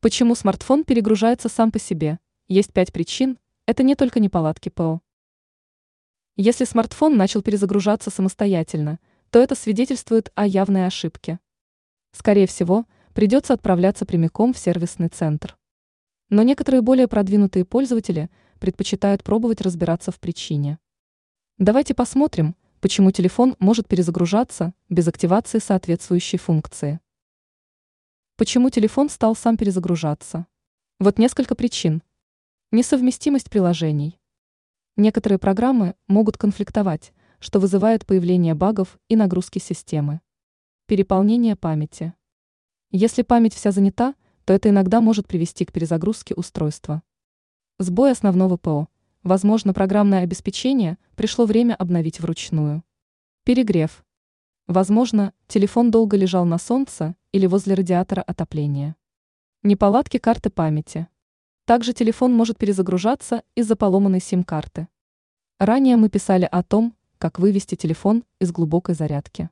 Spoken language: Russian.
Почему смартфон перегружается сам по себе? Есть пять причин, это не только неполадки ПО. Если смартфон начал перезагружаться самостоятельно, то это свидетельствует о явной ошибке. Скорее всего, придется отправляться прямиком в сервисный центр. Но некоторые более продвинутые пользователи предпочитают пробовать разбираться в причине. Давайте посмотрим, почему телефон может перезагружаться без активации соответствующей функции. Почему телефон стал сам перезагружаться? Вот несколько причин. Несовместимость приложений. Некоторые программы могут конфликтовать, что вызывает появление багов и нагрузки системы. Переполнение памяти. Если память вся занята, то это иногда может привести к перезагрузке устройства. Сбой основного ПО. Возможно, программное обеспечение пришло время обновить вручную. Перегрев. Возможно, телефон долго лежал на солнце или возле радиатора отопления. Неполадки карты памяти. Также телефон может перезагружаться из-за поломанной сим-карты. Ранее мы писали о том, как вывести телефон из глубокой зарядки.